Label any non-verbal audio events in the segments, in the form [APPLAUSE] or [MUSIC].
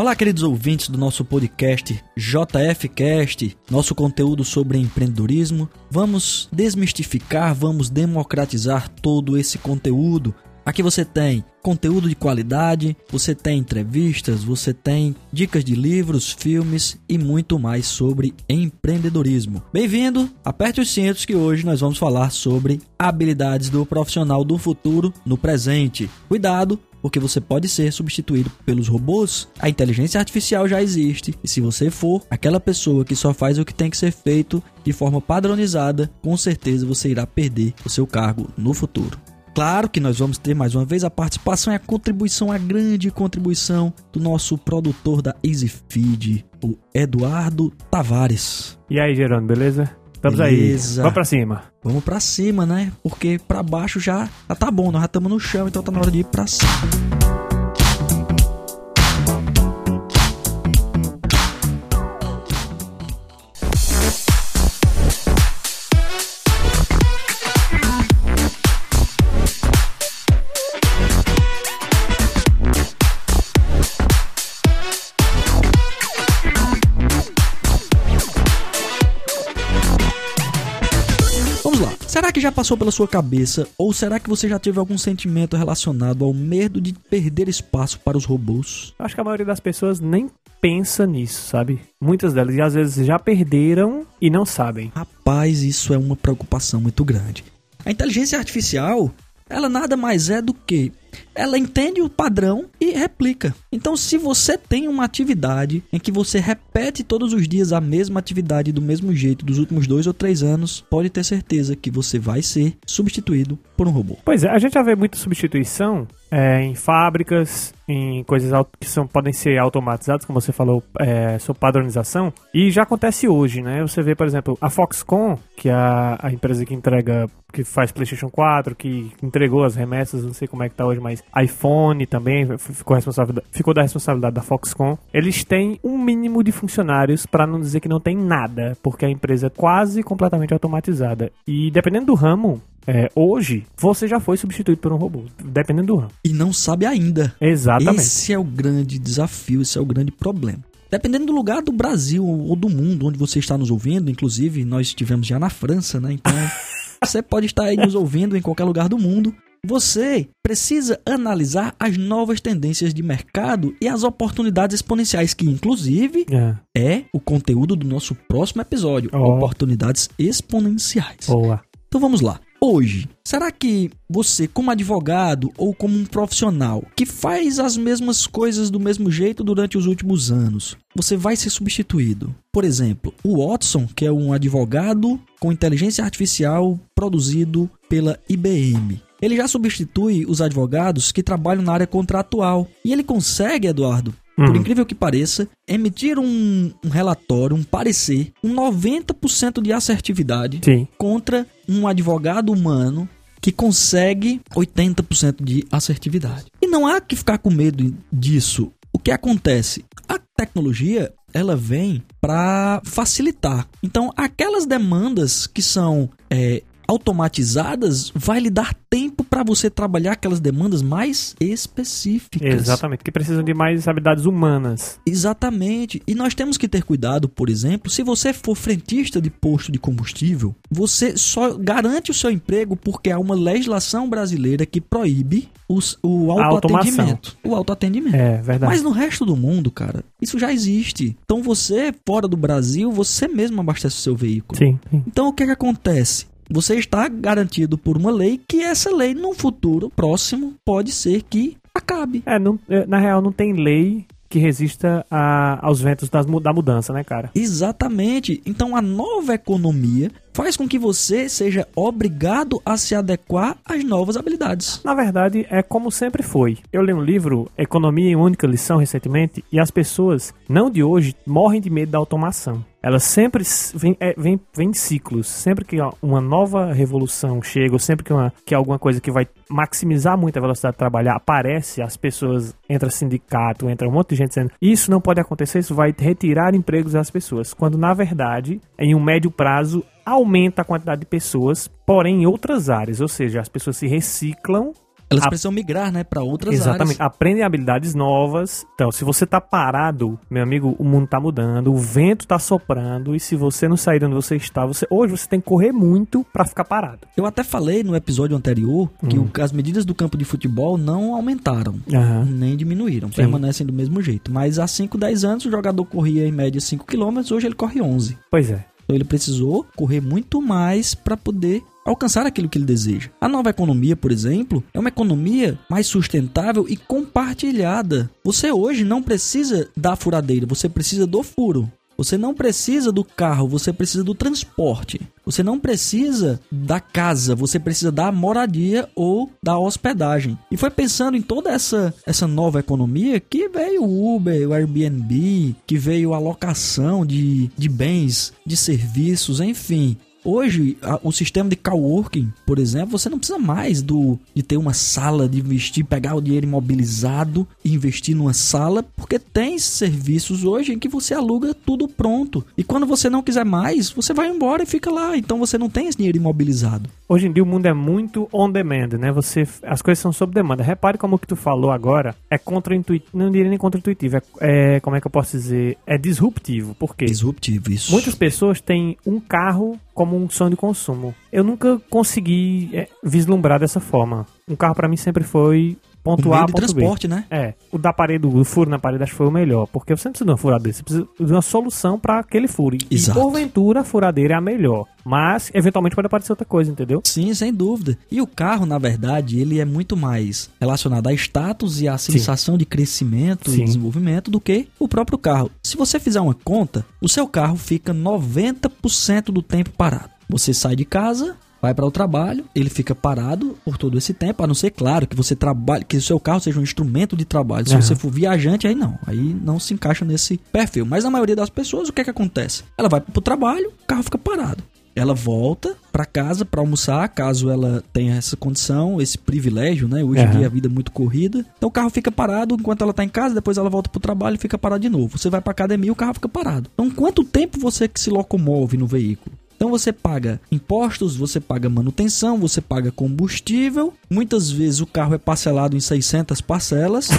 Olá, queridos ouvintes do nosso podcast JFcast, nosso conteúdo sobre empreendedorismo. Vamos desmistificar, vamos democratizar todo esse conteúdo. Aqui você tem conteúdo de qualidade, você tem entrevistas, você tem dicas de livros, filmes e muito mais sobre empreendedorismo. Bem-vindo, aperte os cintos que hoje nós vamos falar sobre habilidades do profissional do futuro no presente. Cuidado, porque você pode ser substituído pelos robôs. A inteligência artificial já existe, e se você for aquela pessoa que só faz o que tem que ser feito de forma padronizada, com certeza você irá perder o seu cargo no futuro. Claro que nós vamos ter mais uma vez a participação e a contribuição, a grande contribuição do nosso produtor da EasyFeed, o Eduardo Tavares. E aí, Gerando, beleza? Estamos Beleza. aí. Vamos pra cima. Vamos pra cima, né? Porque pra baixo já, já tá bom, nós já estamos no chão, então tá na hora de ir pra cima. Que já passou pela sua cabeça ou será que você já teve algum sentimento relacionado ao medo de perder espaço para os robôs? Acho que a maioria das pessoas nem pensa nisso, sabe? Muitas delas, e às vezes já perderam e não sabem. Rapaz, isso é uma preocupação muito grande. A inteligência artificial, ela nada mais é do que ela entende o padrão e replica. Então, se você tem uma atividade em que você repete todos os dias a mesma atividade do mesmo jeito dos últimos dois ou três anos, pode ter certeza que você vai ser substituído por um robô. Pois é, a gente já vê muita substituição é, em fábricas, em coisas que são, podem ser automatizadas, como você falou, é, sobre padronização, e já acontece hoje, né? Você vê, por exemplo, a Foxconn, que é a, a empresa que entrega, que faz PlayStation 4, que entregou as remessas, não sei como é que tá hoje, mas iPhone também ficou, responsável, ficou da responsabilidade da Foxconn. Eles têm um mínimo de funcionários, para não dizer que não tem nada, porque a empresa é quase completamente automatizada. E dependendo do ramo, é, hoje, você já foi substituído por um robô, dependendo do ramo. E não sabe ainda. Exatamente. Esse é o grande desafio, esse é o grande problema. Dependendo do lugar do Brasil ou do mundo onde você está nos ouvindo, inclusive nós estivemos já na França, né? Então [LAUGHS] você pode estar aí nos ouvindo em qualquer lugar do mundo. Você precisa analisar as novas tendências de mercado e as oportunidades exponenciais, que inclusive É, é o conteúdo do nosso próximo episódio: Ó. oportunidades exponenciais. boa. Então vamos lá. Hoje, será que você, como advogado ou como um profissional que faz as mesmas coisas do mesmo jeito durante os últimos anos, você vai ser substituído? Por exemplo, o Watson, que é um advogado com inteligência artificial produzido pela IBM. Ele já substitui os advogados que trabalham na área contratual. E ele consegue, Eduardo, por Uhum. incrível que pareça, emitir um, um relatório, um parecer, um 90% de assertividade Sim. contra um advogado humano que consegue 80% de assertividade. E não há que ficar com medo disso. O que acontece? A tecnologia ela vem para facilitar. Então, aquelas demandas que são é, automatizadas vai lhe dar tempo para você trabalhar aquelas demandas mais específicas. Exatamente, que precisam de mais habilidades humanas. Exatamente. E nós temos que ter cuidado, por exemplo, se você for frentista de posto de combustível, você só garante o seu emprego porque há uma legislação brasileira que proíbe os- o autoatendimento. O autoatendimento. É, verdade. Mas no resto do mundo, cara, isso já existe. Então você, fora do Brasil, você mesmo abastece o seu veículo. Sim, sim. Então o que, que acontece? Você está garantido por uma lei que essa lei, num futuro próximo, pode ser que acabe. É, não- é, na real, não tem lei que resista a- aos ventos das da mudança, né, cara? Exatamente. Então a nova economia faz com que você seja obrigado a se adequar às novas habilidades. Na verdade, é como sempre foi. Eu li um livro, Economia em Única Lição, recentemente, e as pessoas, não de hoje, morrem de medo da automação. Elas sempre vêm é, vem, vem em ciclos. Sempre que uma nova revolução chega, ou sempre que, uma, que alguma coisa que vai maximizar muito a velocidade de trabalhar aparece, as pessoas, entra sindicato, entra um monte de gente dizendo isso não pode acontecer, isso vai retirar empregos das pessoas. Quando, na verdade, em um médio prazo, aumenta a quantidade de pessoas, porém em outras áreas. Ou seja, as pessoas se reciclam Elas A- precisam migrar, né, para outras Exatamente. áreas. Aprendem habilidades novas. Então, se você tá parado, meu amigo, o mundo tá mudando, o vento tá soprando, e se você não sair de onde você está, você hoje você tem que correr muito pra ficar parado. Eu até falei no episódio anterior que Hum. o- as medidas do campo de futebol não aumentaram. Aham. Nem diminuíram, permanecem do mesmo jeito. Mas há 5, 10 anos o jogador corria em média 5 km, hoje ele corre 11. Pois é. Então ele precisou correr muito mais para poder alcançar aquilo que ele deseja. A nova economia, por exemplo, é uma economia mais sustentável e compartilhada. Você hoje não precisa da furadeira, você precisa do furo. Você não precisa do carro, você precisa do transporte. Você não precisa da casa, você precisa da moradia ou da hospedagem. E foi pensando em toda essa, essa nova economia que veio o Uber, o Airbnb, que veio a locação de, de bens, de serviços, enfim. Hoje, a- o sistema de coworking, por exemplo, você não precisa mais do de ter uma sala, de investir, pegar o dinheiro imobilizado e investir numa sala, porque tem serviços hoje em que você aluga tudo pronto. E quando você não quiser mais, você vai embora e fica lá. Então você não tem esse dinheiro imobilizado. Hoje em dia o mundo é muito on demand, né? Você, as coisas são sob demanda. Repare como o que tu falou agora é contra-intuitivo, não diria nem contra-intuitivo, é, é, como é que eu posso dizer? É disruptivo. Por quê? Disruptivo isso. Muitas pessoas têm um carro como um sonho de consumo. Eu nunca consegui é, vislumbrar dessa forma. Um carro pra mim sempre foi ponto um A, ponto B. transporte, né? É, o da parede, o furo na parede acho que foi o melhor, porque você não precisa de uma furadeira, você precisa de uma solução pra aquele furo. E Exato. porventura a furadeira é a melhor, mas eventualmente pode aparecer outra coisa, entendeu? Sim, sem dúvida. E o carro, na verdade, ele é muito mais relacionado a status e a sensação de crescimento Sim. e desenvolvimento do que o próprio carro. Se você fizer uma conta, o seu carro fica 90% do tempo parado. Você sai de casa, vai para o trabalho, ele fica parado por todo esse tempo, a não ser claro que você trabalhe, que o seu carro seja um instrumento de trabalho. Se Aham. você for viajante, aí não, aí não se encaixa nesse perfil. Mas a maioria das pessoas, o que é que acontece? Ela vai pro trabalho, o carro fica parado. Ela volta para casa para almoçar, caso ela tenha essa condição, esse privilégio, né? Hoje em Aham. dia a vida é muito corrida. Então o carro fica parado enquanto ela tá em casa, depois ela volta pro trabalho e fica parado de novo. Você vai pra academia, o carro fica parado. Então quanto tempo você que se locomove no veículo? Então você paga impostos, você paga manutenção, você paga combustível. Muitas vezes o carro é parcelado em 600 parcelas.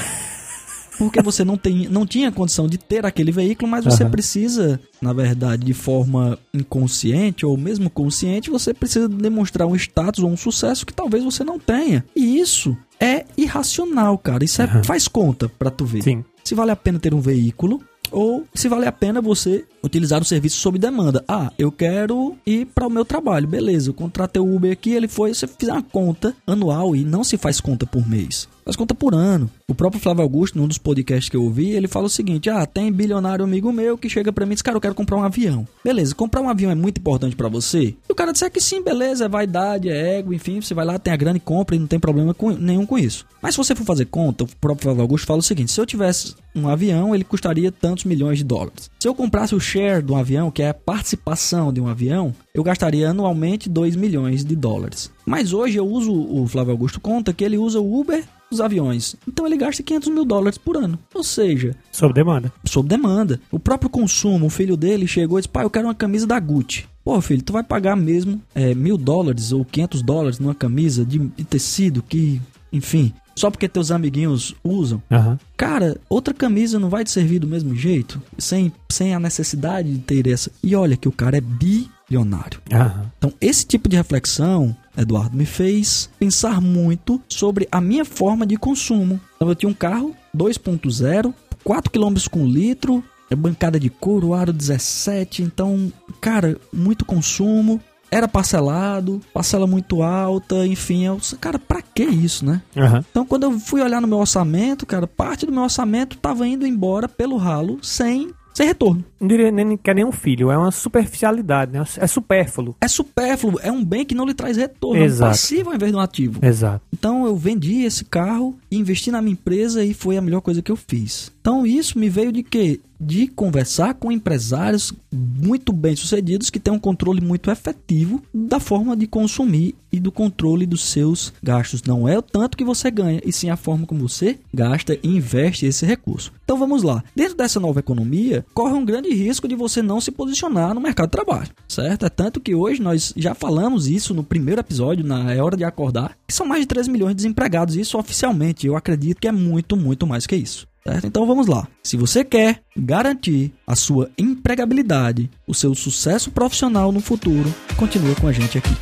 [LAUGHS] Porque você não, tem, não tinha condição de ter aquele veículo, mas você Aham. precisa, na verdade, de forma inconsciente ou mesmo consciente, você precisa demonstrar um status ou um sucesso que talvez você não tenha. E isso é irracional, cara. Isso é, Aham. faz conta pra tu ver Sim. se vale a pena ter um veículo ou se vale a pena você utilizar o serviço sob demanda. Ah, eu quero ir para o meu trabalho, beleza. Eu contratei o Uber aqui, ele foi. Você fizer uma conta anual e não se faz conta por mês, faz conta por ano. O próprio Flávio Augusto, num dos podcasts que eu ouvi, ele fala o seguinte: Ah, tem bilionário amigo meu que chega para mim e diz, cara, eu quero comprar um avião. Beleza, comprar um avião é muito importante para você? E o cara disser que sim, beleza, é vaidade, é ego, enfim, você vai lá, tem a grana e compra e não tem problema com- nenhum com isso. Mas se você for fazer conta, o próprio Flávio Augusto fala o seguinte: se eu tivesse um avião, ele custaria tantos milhões de dólares. Se eu comprasse o share de um avião, que é a participação de um avião, eu gastaria anualmente 2 milhões de dólares. Mas hoje eu uso, o Flávio Augusto conta que ele usa o Uber dos aviões. Então ele gasta 500 mil dólares por ano. Ou seja, Sob demanda. sob demanda. O próprio consumo, o filho dele chegou e disse: pai, eu quero uma camisa da Gucci. Pô, filho, tu vai pagar mesmo é, mil dólares ou 500 dólares numa camisa de, de tecido que, enfim, só porque teus amiguinhos usam. Aham. Cara, outra camisa não vai te servir do mesmo jeito, sem, sem a necessidade de ter essa. E olha que o cara é bilionário. Aham. Então, esse tipo de reflexão, Eduardo, me fez pensar muito sobre a minha forma de consumo. Então, eu tinha um carro 2.0, 4 km com litro, é bancada de couro, aro 17. Então, cara, muito consumo. Era parcelado, parcela muito alta, enfim. Eu, cara, pra que isso, né? Aham. Então, quando eu fui olhar no meu orçamento, cara, parte do meu orçamento tava indo embora pelo ralo sem, sem retorno. Não diria nem que é nem um filho, é uma superficialidade, né? É supérfluo. É supérfluo, é um bem que não lhe traz retorno, é um Exato. passivo ao invés de um ativo. Exato. Então eu vendi esse carro, investi na minha empresa e foi a melhor coisa que eu fiz. Então isso me veio de quê? de conversar com empresários muito bem sucedidos que têm um controle muito efetivo da forma de consumir e do controle dos seus gastos. Não é o tanto que você ganha, e sim a forma como você gasta e investe esse recurso. Então vamos lá. Dentro dessa nova economia, corre um grande risco de você não se posicionar no mercado de trabalho, certo? É tanto que hoje nós já falamos isso no primeiro episódio, na É Hora de Acordar, que são mais de 3 milhões de desempregados, isso oficialmente. Eu acredito que é muito, muito mais que isso. Certo? Então vamos lá. Se você quer garantir a sua empregabilidade, o seu sucesso profissional no futuro, continua com a gente aqui.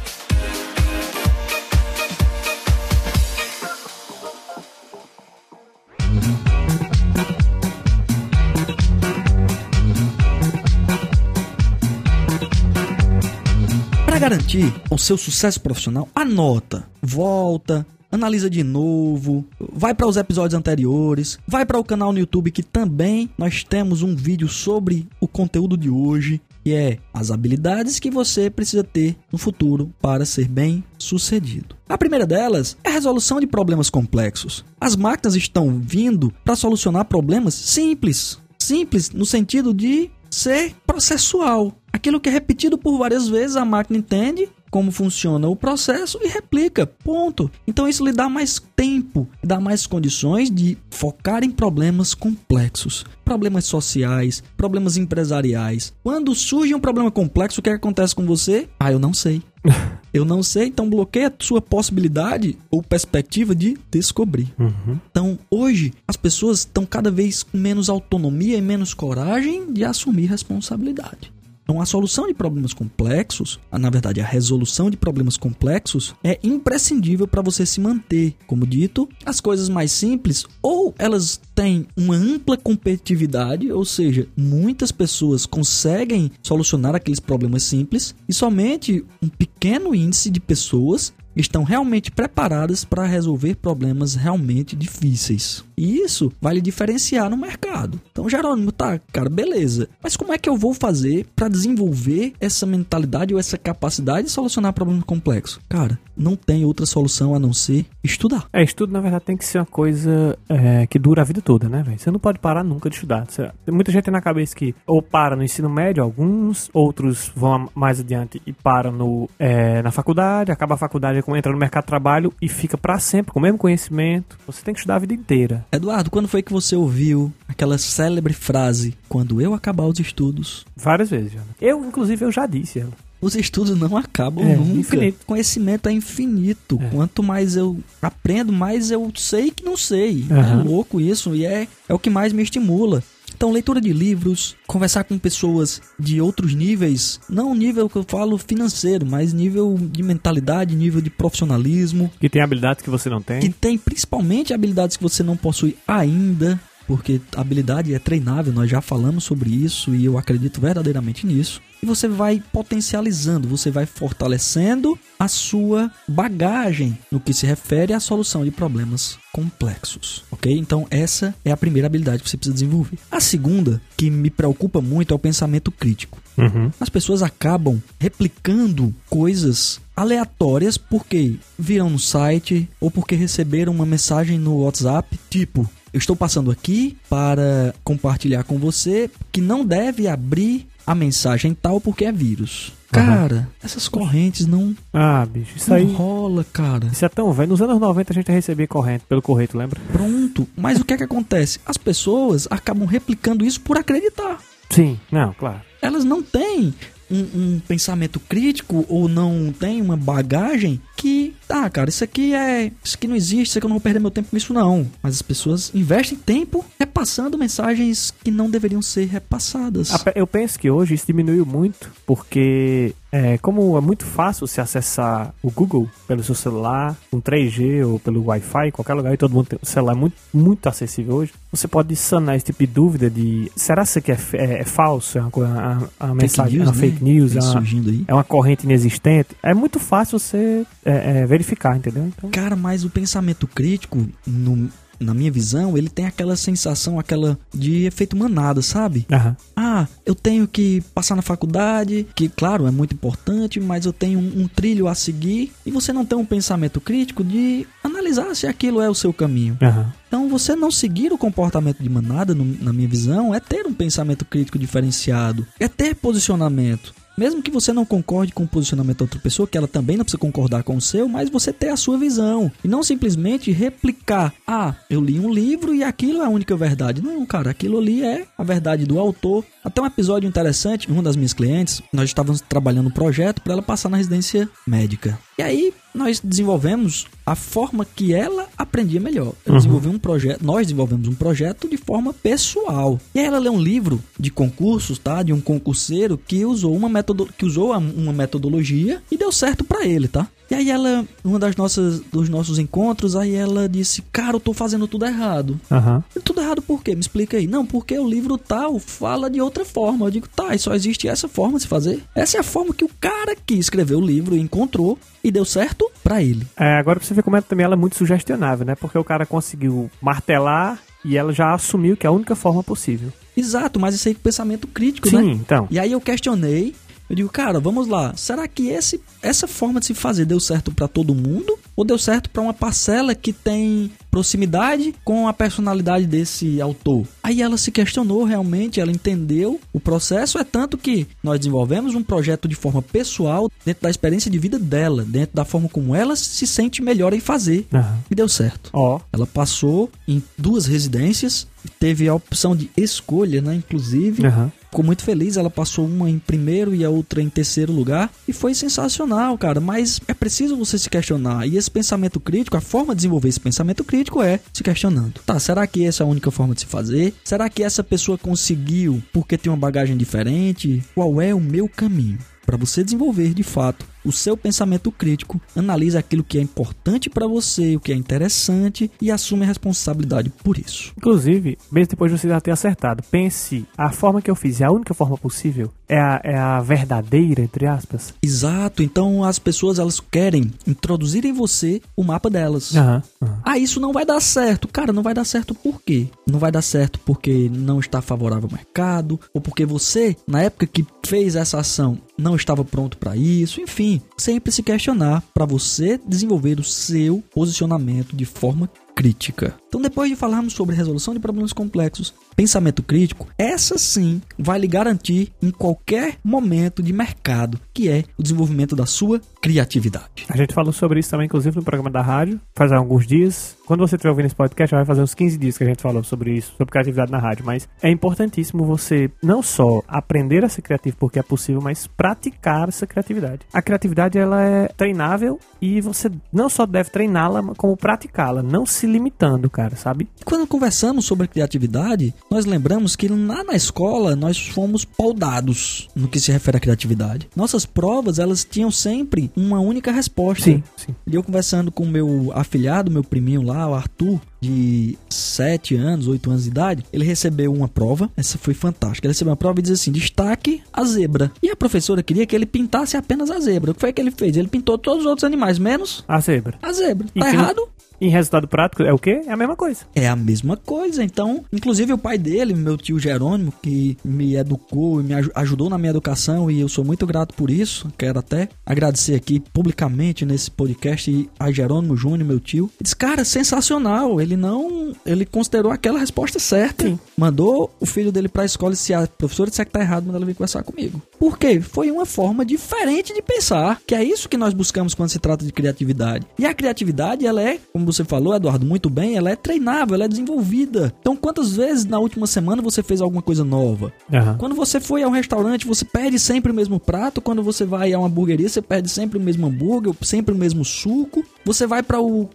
Garantir o seu sucesso profissional, anota, volta, analisa de novo, vai para os episódios anteriores, vai para o canal no YouTube que também nós temos um vídeo sobre o conteúdo de hoje, que é as habilidades que você precisa ter no futuro para ser bem sucedido. A primeira delas é a resolução de problemas complexos. As máquinas estão vindo para solucionar problemas simples. Simples no sentido de ser processual. Aquilo que é repetido por várias vezes, a máquina entende como funciona o processo e replica. Ponto. Então isso lhe dá mais tempo, dá mais condições de focar em problemas complexos, problemas sociais, problemas empresariais. Quando surge um problema complexo, o que, acontece com você? Ah, eu não sei. [LAUGHS] eu não sei, então bloqueia a sua possibilidade ou perspectiva de descobrir. Uhum. Então, hoje, as pessoas estão cada vez com menos autonomia e menos coragem de assumir responsabilidade. Então, a solução de problemas complexos, na verdade, a resolução de problemas complexos, é imprescindível para você se manter. Como dito, as coisas mais simples ou elas têm uma ampla competitividade, ou seja, muitas pessoas conseguem solucionar aqueles problemas simples e somente um pequeno índice de pessoas estão realmente preparadas para resolver problemas realmente difíceis. E isso vai lhe diferenciar no mercado. Então, Jerônimo, tá, cara, beleza. Mas como é que eu vou fazer para desenvolver essa mentalidade ou essa capacidade de solucionar problemas complexos? Cara, não tem outra solução a não ser estudar. É, estudo na verdade tem que ser uma coisa é, que dura a vida toda, né, velho? Você não pode parar nunca de estudar. Você, muita gente na cabeça que ou para no ensino médio, alguns, outros vão mais adiante e param no, é, na faculdade, acaba a faculdade, entra no mercado de trabalho e fica para sempre com o mesmo conhecimento. Você tem que estudar a vida inteira. Eduardo, quando foi que você ouviu aquela célebre frase, quando eu acabar os estudos? Várias vezes, Jana. Eu, inclusive, eu já disse ela. Os estudos não acabam É, nunca. infinito. Conhecimento é infinito. É. Quanto mais eu aprendo, mais eu sei que não sei. Aham. É louco isso e é, é o que mais me estimula. Então, leitura de livros, conversar com pessoas de outros níveis, não nível que eu falo financeiro, mas nível de mentalidade, nível de profissionalismo, Que tem habilidades que você não tem. que tem principalmente habilidades que você não possui ainda, porque habilidade é treinável, nós já falamos sobre isso e eu acredito verdadeiramente nisso. E você vai potencializando, você vai fortalecendo a sua bagagem no que se refere à solução de problemas complexos, ok? Então essa é a primeira habilidade que você precisa desenvolver. A segunda, que me preocupa muito, é o pensamento crítico. Uhum. As pessoas acabam replicando coisas aleatórias porque viram no site ou porque receberam uma mensagem no WhatsApp, tipo, eu estou passando aqui para compartilhar com você que não deve abrir a mensagem tal porque é vírus. Cara, essas correntes não, Ah, bicho, isso não aí. rola, cara. Isso é tão velho. Nos anos 90 a gente recebia corrente pelo correio, tu lembra? Pronto. Mas o que é que acontece? As pessoas acabam replicando isso por acreditar. Sim, não, claro. elas não têm um, um pensamento crítico ou não têm uma bagagem que, ah, cara, isso aqui é. Isso aqui não existe, isso aqui eu não vou perder meu tempo com isso, não. Mas as pessoas investem tempo repassando mensagens que não deveriam ser repassadas. Eu penso que hoje isso diminuiu muito, porque é, como é muito fácil se acessar o Google pelo seu celular, com 3G ou pelo Wi-Fi, em qualquer lugar, e todo mundo tem um celular muito, muito acessível hoje, você pode sanar esse tipo de dúvida de será que isso aqui é, é- é falso? É uma, uma, uma mensagem, news, uma né? fake news, é uma, é uma corrente inexistente? É muito fácil você é, é, verificar, entendeu? Então, Cara, mas o pensamento crítico, no- na minha visão, ele tem aquela sensação, aquela de efeito manada, sabe? aham. Ah, eu tenho que passar na faculdade, que claro é muito importante, mas eu tenho um, um trilho a seguir e você não tem um pensamento crítico de analisar se aquilo é o seu caminho. Então Então, você não seguir o comportamento de manada, no, na minha visão, é ter um pensamento crítico diferenciado, é ter posicionamento. Mesmo que você não concorde com o posicionamento da outra pessoa, que ela também não precisa concordar com o seu, mas você ter a sua visão. E não simplesmente replicar. Ah, eu li um livro e aquilo é a única verdade. Não, cara, aquilo ali é a verdade do autor. Até um episódio interessante, uma das minhas clientes, nós estávamos trabalhando um projeto para ela passar na residência médica. E aí nós desenvolvemos a forma que ela aprendia melhor. Eu uhum. desenvolvi um projeto, nós desenvolvemos um projeto de forma pessoal. E aí ela leu um livro de concursos, tá? De um concurseiro que usou uma metodo, que usou uma metodologia e deu certo para ele, tá? E aí ela, uma das nossas dos nossos encontros, aí ela disse: "Cara, eu tô fazendo tudo errado". Uhum. Tudo errado por quê? Me explica aí. Não, porque o livro tal fala de outra forma. Eu digo: "Tá, e só existe essa forma de se fazer". Essa é a forma que o cara que escreveu o livro encontrou e deu certo para ele. É, agora você vê como é, também ela é muito sugestionável, né? Porque o cara conseguiu martelar e ela já assumiu que é a única forma possível. Exato, mas isso aí é pensamento crítico, Sim, né? Sim, então. E aí eu questionei eu digo, cara, vamos lá. Será que esse, essa forma de se fazer deu certo para todo mundo? Ou deu certo para uma parcela que tem proximidade com a personalidade desse autor? Aí ela se questionou realmente, ela entendeu o processo. É tanto que nós desenvolvemos um projeto de forma pessoal, dentro da experiência de vida dela, dentro da forma como ela se sente melhor em fazer. Uhum. E deu certo. Oh. Ela passou em duas residências, teve a opção de escolha, né? Inclusive. Uhum ficou muito feliz. Ela passou uma em primeiro e a outra em terceiro lugar. E foi sensacional, cara. Mas é preciso você se questionar. E esse pensamento crítico, a forma de desenvolver esse pensamento crítico é se questionando. Tá, será que essa é a única forma de se fazer? Será que essa pessoa conseguiu porque tem uma bagagem diferente? Qual é o meu caminho? Para você desenvolver de fato o seu pensamento crítico, analisa aquilo que é importante para você, o que é interessante e assume a responsabilidade por isso. Inclusive, mesmo depois de você já ter acertado, pense, a forma que eu fiz é a única forma possível? É a, é a verdadeira, entre aspas? Exato, então as pessoas elas querem introduzir em você o mapa delas. Uhum, uhum. Ah, isso não vai dar certo. Cara, não vai dar certo por quê? Não vai dar certo porque não está favorável ao mercado, ou porque você, na época que fez essa ação, não estava pronto para isso, enfim sempre se questionar para você desenvolver o seu posicionamento de forma crítica. Então, depois de falarmos sobre resolução de problemas complexos, pensamento crítico, essa sim vai lhe garantir em qualquer momento de mercado, que é o desenvolvimento da sua criatividade. A gente falou sobre isso também, inclusive, no programa da rádio, faz alguns dias. Quando você estiver ouvindo esse podcast, vai fazer uns 15 dias que a gente falou sobre isso, sobre criatividade na rádio. Mas é importantíssimo você não só aprender a ser criativo porque é possível, mas praticar essa criatividade. A criatividade ela é treinável e você não só deve treiná-la, como praticá-la. Não se limitando, cara, sabe? Quando conversamos sobre criatividade, nós lembramos que lá na escola nós fomos poldados no que se refere à criatividade. Nossas provas, elas tinham sempre uma única resposta. Sim, sim. E eu conversando com o meu afilhado, meu priminho lá, o Arthur, de 7 anos, 8 anos de idade, ele recebeu uma prova, essa foi fantástica. Ele recebeu uma prova e diz assim: destaque a zebra. E a professora queria que ele pintasse apenas a zebra. O que foi que ele fez? Ele pintou todos os outros animais, menos a zebra. A zebra. E tá errado? Em resultado prático, é o quê? É a mesma coisa. É a mesma coisa. Então, inclusive o pai dele, meu tio Jerônimo, que me educou e me ajudou na minha educação e eu sou muito grato por isso. Quero até agradecer aqui publicamente nesse podcast a Jerônimo Júnior, meu tio. Ele disse, cara, sensacional. Ele não. Ele considerou aquela resposta certa. Sim. Mandou o filho dele pra escola e se a professora disser que tá errado, manda ela vir conversar comigo. Por quê? Foi uma forma diferente de pensar. Que é isso que nós buscamos quando se trata de criatividade. E a criatividade, ela é, como você falou, Eduardo, muito bem, ela é treinável, ela é desenvolvida. Então, quantas vezes na última semana você fez alguma coisa nova? Uhum. Quando você foi a um restaurante, você pede sempre o mesmo prato. Quando você vai a uma hamburgueria, você pede sempre o mesmo hambúrguer, sempre o mesmo suco. Você vai para o,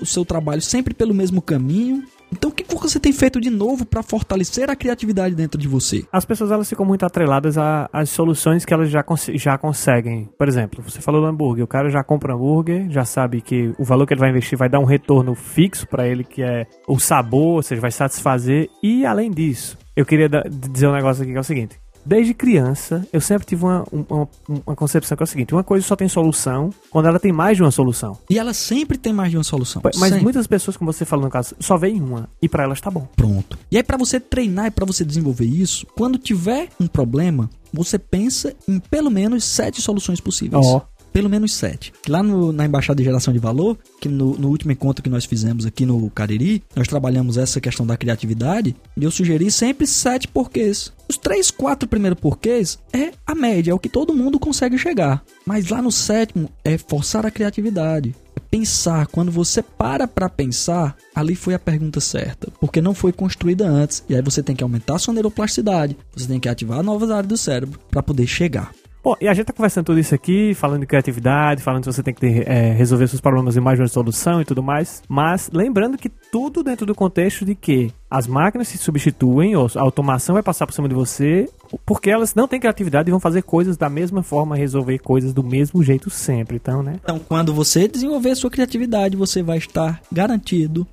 o seu trabalho sempre pelo mesmo caminho. Então, o que você tem feito de novo para fortalecer a criatividade dentro de você? As pessoas elas ficam muito atreladas às soluções que elas já, cons já conseguem. Por exemplo, você falou do hambúrguer, o cara já compra hambúrguer, já sabe que o valor que ele vai investir vai dar um retorno fixo para ele, que é o sabor, ou seja, vai satisfazer. E além disso, eu queria dizer um negócio aqui que é o seguinte: Desde criança, eu sempre tive uma, uma, uma, concepção que é o seguinte: uma coisa só tem solução quando ela tem mais de uma solução. E ela sempre tem mais de uma solução. Mas sempre. muitas pessoas, como você falou no caso, só veem uma e para elas tá bom. Pronto. E aí, para você treinar e para você desenvolver isso, quando tiver um problema, você pensa em pelo menos sete soluções possíveis. Ó. Oh. Pelo menos sete. Lá no, na Embaixada de Geração de Valor, que no, no, último encontro que nós fizemos aqui no Cariri, nós trabalhamos essa questão da criatividade e eu sugeri sempre sete porquês. Os três, quatro primeiros porquês é a média, é o que todo mundo consegue chegar. Mas lá no sétimo é forçar a criatividade. É pensar, quando você para para pensar, ali foi a pergunta certa, porque não foi construída antes. E aí você tem que aumentar sua neuroplasticidade, você tem que ativar novas áreas do cérebro para poder chegar. Bom, e a gente tá conversando tudo isso aqui, falando de criatividade, falando que você tem que ter, é, resolver seus problemas em mais de uma solução e tudo mais, mas lembrando que tudo dentro do contexto de que as máquinas se substituem, ou a automação vai passar por cima de você, porque elas não têm criatividade e vão fazer coisas da mesma forma, resolver coisas do mesmo jeito sempre, então, né? Então, quando você desenvolver a sua criatividade, você vai estar garantido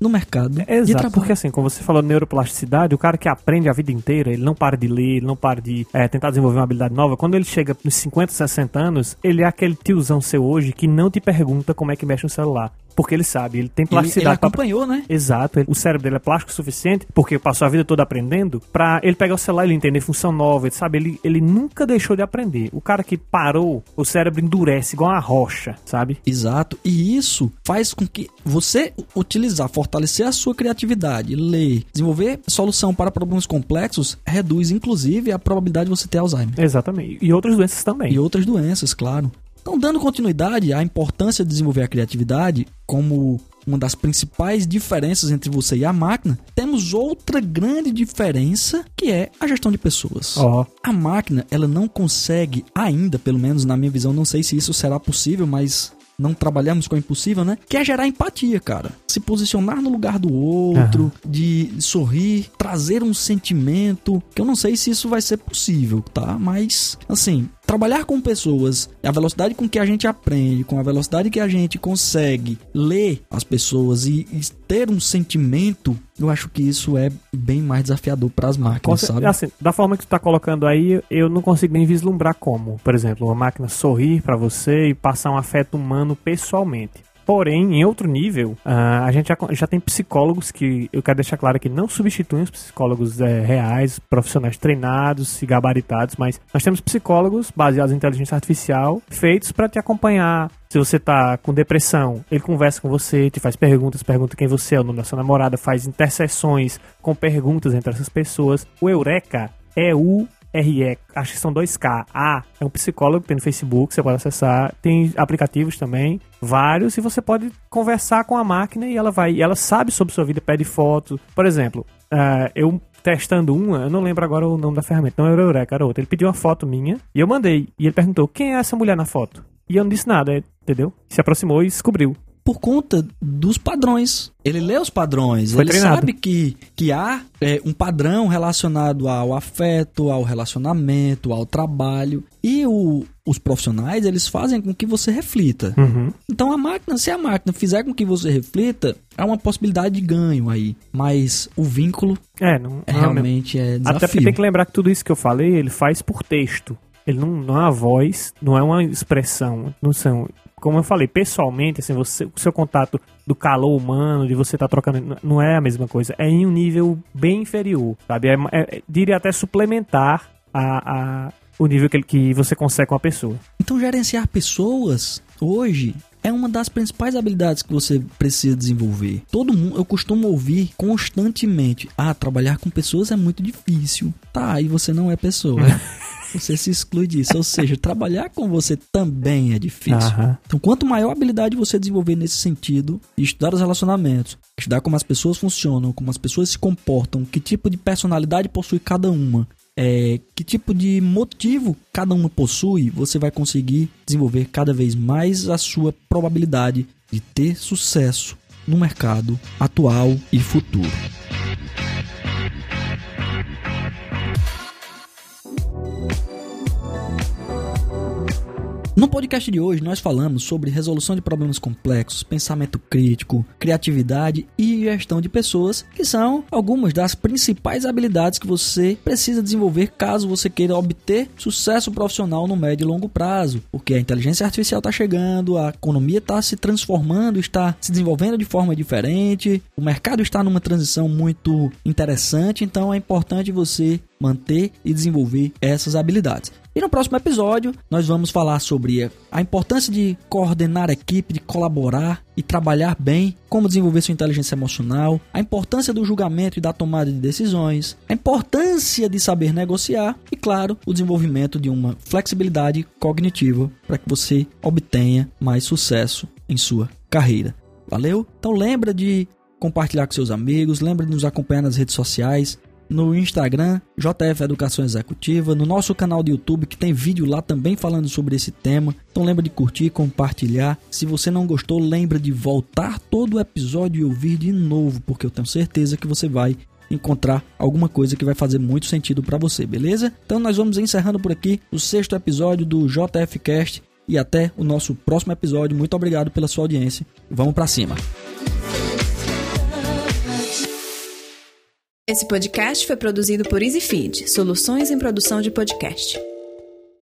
no mercado. Exato, porque assim, como você falou neuroplasticidade, o cara que aprende a vida inteira, ele não para de ler, ele não para de é, tentar desenvolver uma habilidade nova. Quando ele chega nos 50, 60 anos, ele é aquele tiozão seu hoje que não te pergunta como é que mexe no celular porque ele sabe, ele tem plasticidade. Ele, ele acompanhou, pra... né? Exato. o cérebro dele é plástico o suficiente, porque passou a vida toda aprendendo, pra ele pegar o celular e ele entender função nova, ele sabe? Ele, ele nunca deixou de aprender. O cara que parou, o cérebro endurece igual uma rocha, sabe? Exato. E isso faz com que você utilizar, fortalecer a sua criatividade, ler, desenvolver solução para problemas complexos, reduz inclusive a probabilidade de você ter Alzheimer. Exatamente. E outras doenças também. E outras doenças, claro. Então, dando continuidade à importância de desenvolver a criatividade como uma das principais diferenças entre você e a máquina, temos outra grande diferença que é a gestão de pessoas. A máquina, ela não consegue ainda, pelo menos na minha visão, não sei se isso será possível, mas não trabalhamos com o impossível, né? Que é gerar empatia, cara. Se posicionar no lugar do outro, uhum. de sorrir, trazer um sentimento, que eu não sei se isso vai ser possível, tá? Mas, assim, trabalhar com pessoas, a velocidade com que a gente aprende, com a velocidade que a gente consegue ler as pessoas e, e ter um sentimento, eu acho que isso é bem mais desafiador para as máquinas, sabe? Assim, da forma que tu tá colocando aí, eu não consigo nem vislumbrar como. Por exemplo, uma máquina sorrir para você e passar um afeto humano pessoalmente. Porém, em outro nível, uh, a gente já, já, tem psicólogos que eu quero deixar claro que não substituem os psicólogos é, reais, profissionais treinados e gabaritados, mas nós temos psicólogos baseados em inteligência artificial feitos para te acompanhar. Se você tá com depressão, ele conversa com você, te faz perguntas, pergunta quem você é, o nome da sua namorada, faz interseções com perguntas entre essas pessoas. O Eureka é o RE, acho que são 2K. A é um psicólogo que tem no Facebook, você pode acessar. Tem aplicativos também, vários, e você pode conversar com a máquina e ela vai. Ela sabe sobre sua vida, pede foto. Por exemplo, uh, eu testando uma, eu não lembro agora o nome da ferramenta, não era o Eureka, era outra. Ele pediu uma foto minha e eu mandei. E ele perguntou: quem é essa mulher na foto? E eu não disse nada, entendeu? Se aproximou e descobriu por conta dos padrões. Ele lê os padrões, Foi ele treinado. sabe que, que há é, um padrão relacionado ao afeto, ao relacionamento, ao trabalho. E o, os profissionais, eles fazem com que você reflita. Uhum. Então a máquina, se a máquina fizer com que você reflita, há uma possibilidade de ganho aí. Mas o vínculo é, não, é, realmente é desafio. Até porque tem que lembrar que tudo isso que eu falei, ele faz por texto. Ele não, não é uma voz, não é uma expressão, não são como eu falei, pessoalmente, assim, você, o seu contato do calor humano, de você estar tá trocando, não é a mesma coisa. É em um nível bem inferior, sabe? É, é, diria até suplementar a, a, o nível que, que você consegue com a pessoa. Então, gerenciar pessoas hoje é uma das principais habilidades que você precisa desenvolver. Todo mundo, eu costumo ouvir constantemente: ah, trabalhar com pessoas é muito difícil. Tá, e você não é pessoa. [LAUGHS] você se exclui disso. Ou seja, trabalhar com você também é difícil. Uhum. Então, quanto maior a habilidade você desenvolver nesse sentido, estudar os relacionamentos, estudar como as pessoas funcionam, como as pessoas se comportam, que tipo de personalidade possui cada uma, é, que tipo de motivo cada uma possui, você vai conseguir desenvolver cada vez mais a sua probabilidade de ter sucesso no mercado atual e futuro. No podcast de hoje, nós falamos sobre resolução de problemas complexos, pensamento crítico, criatividade e gestão de pessoas, que são algumas das principais habilidades que você precisa desenvolver caso você queira obter sucesso profissional no médio e longo prazo. Porque a inteligência artificial está chegando, a economia está se transformando, está se desenvolvendo de forma diferente, o mercado está numa transição muito interessante, então é importante você manter e desenvolver essas habilidades. E no próximo episódio, nós vamos falar sobre a importância de coordenar a equipe, de colaborar e trabalhar bem, como desenvolver sua inteligência emocional, a importância do julgamento e da tomada de decisões, a importância de saber negociar e, claro, o desenvolvimento de uma flexibilidade cognitiva para que você obtenha mais sucesso em sua carreira. Valeu? Então lembra de compartilhar com seus amigos, lembra de nos acompanhar nas redes sociais, no Instagram, JF Educação Executiva, no nosso canal do YouTube, que tem vídeo lá também falando sobre esse tema. Então lembra de curtir, compartilhar. Se você não gostou, lembra de voltar todo o episódio e ouvir de novo, porque eu tenho certeza que você vai encontrar alguma coisa que vai fazer muito sentido para você, beleza? Então nós vamos encerrando por aqui o sexto episódio do JF Cast e até o nosso próximo episódio. Muito obrigado pela sua audiência. Vamos para cima. Esse podcast foi produzido por EasyFeed, soluções em produção de podcast.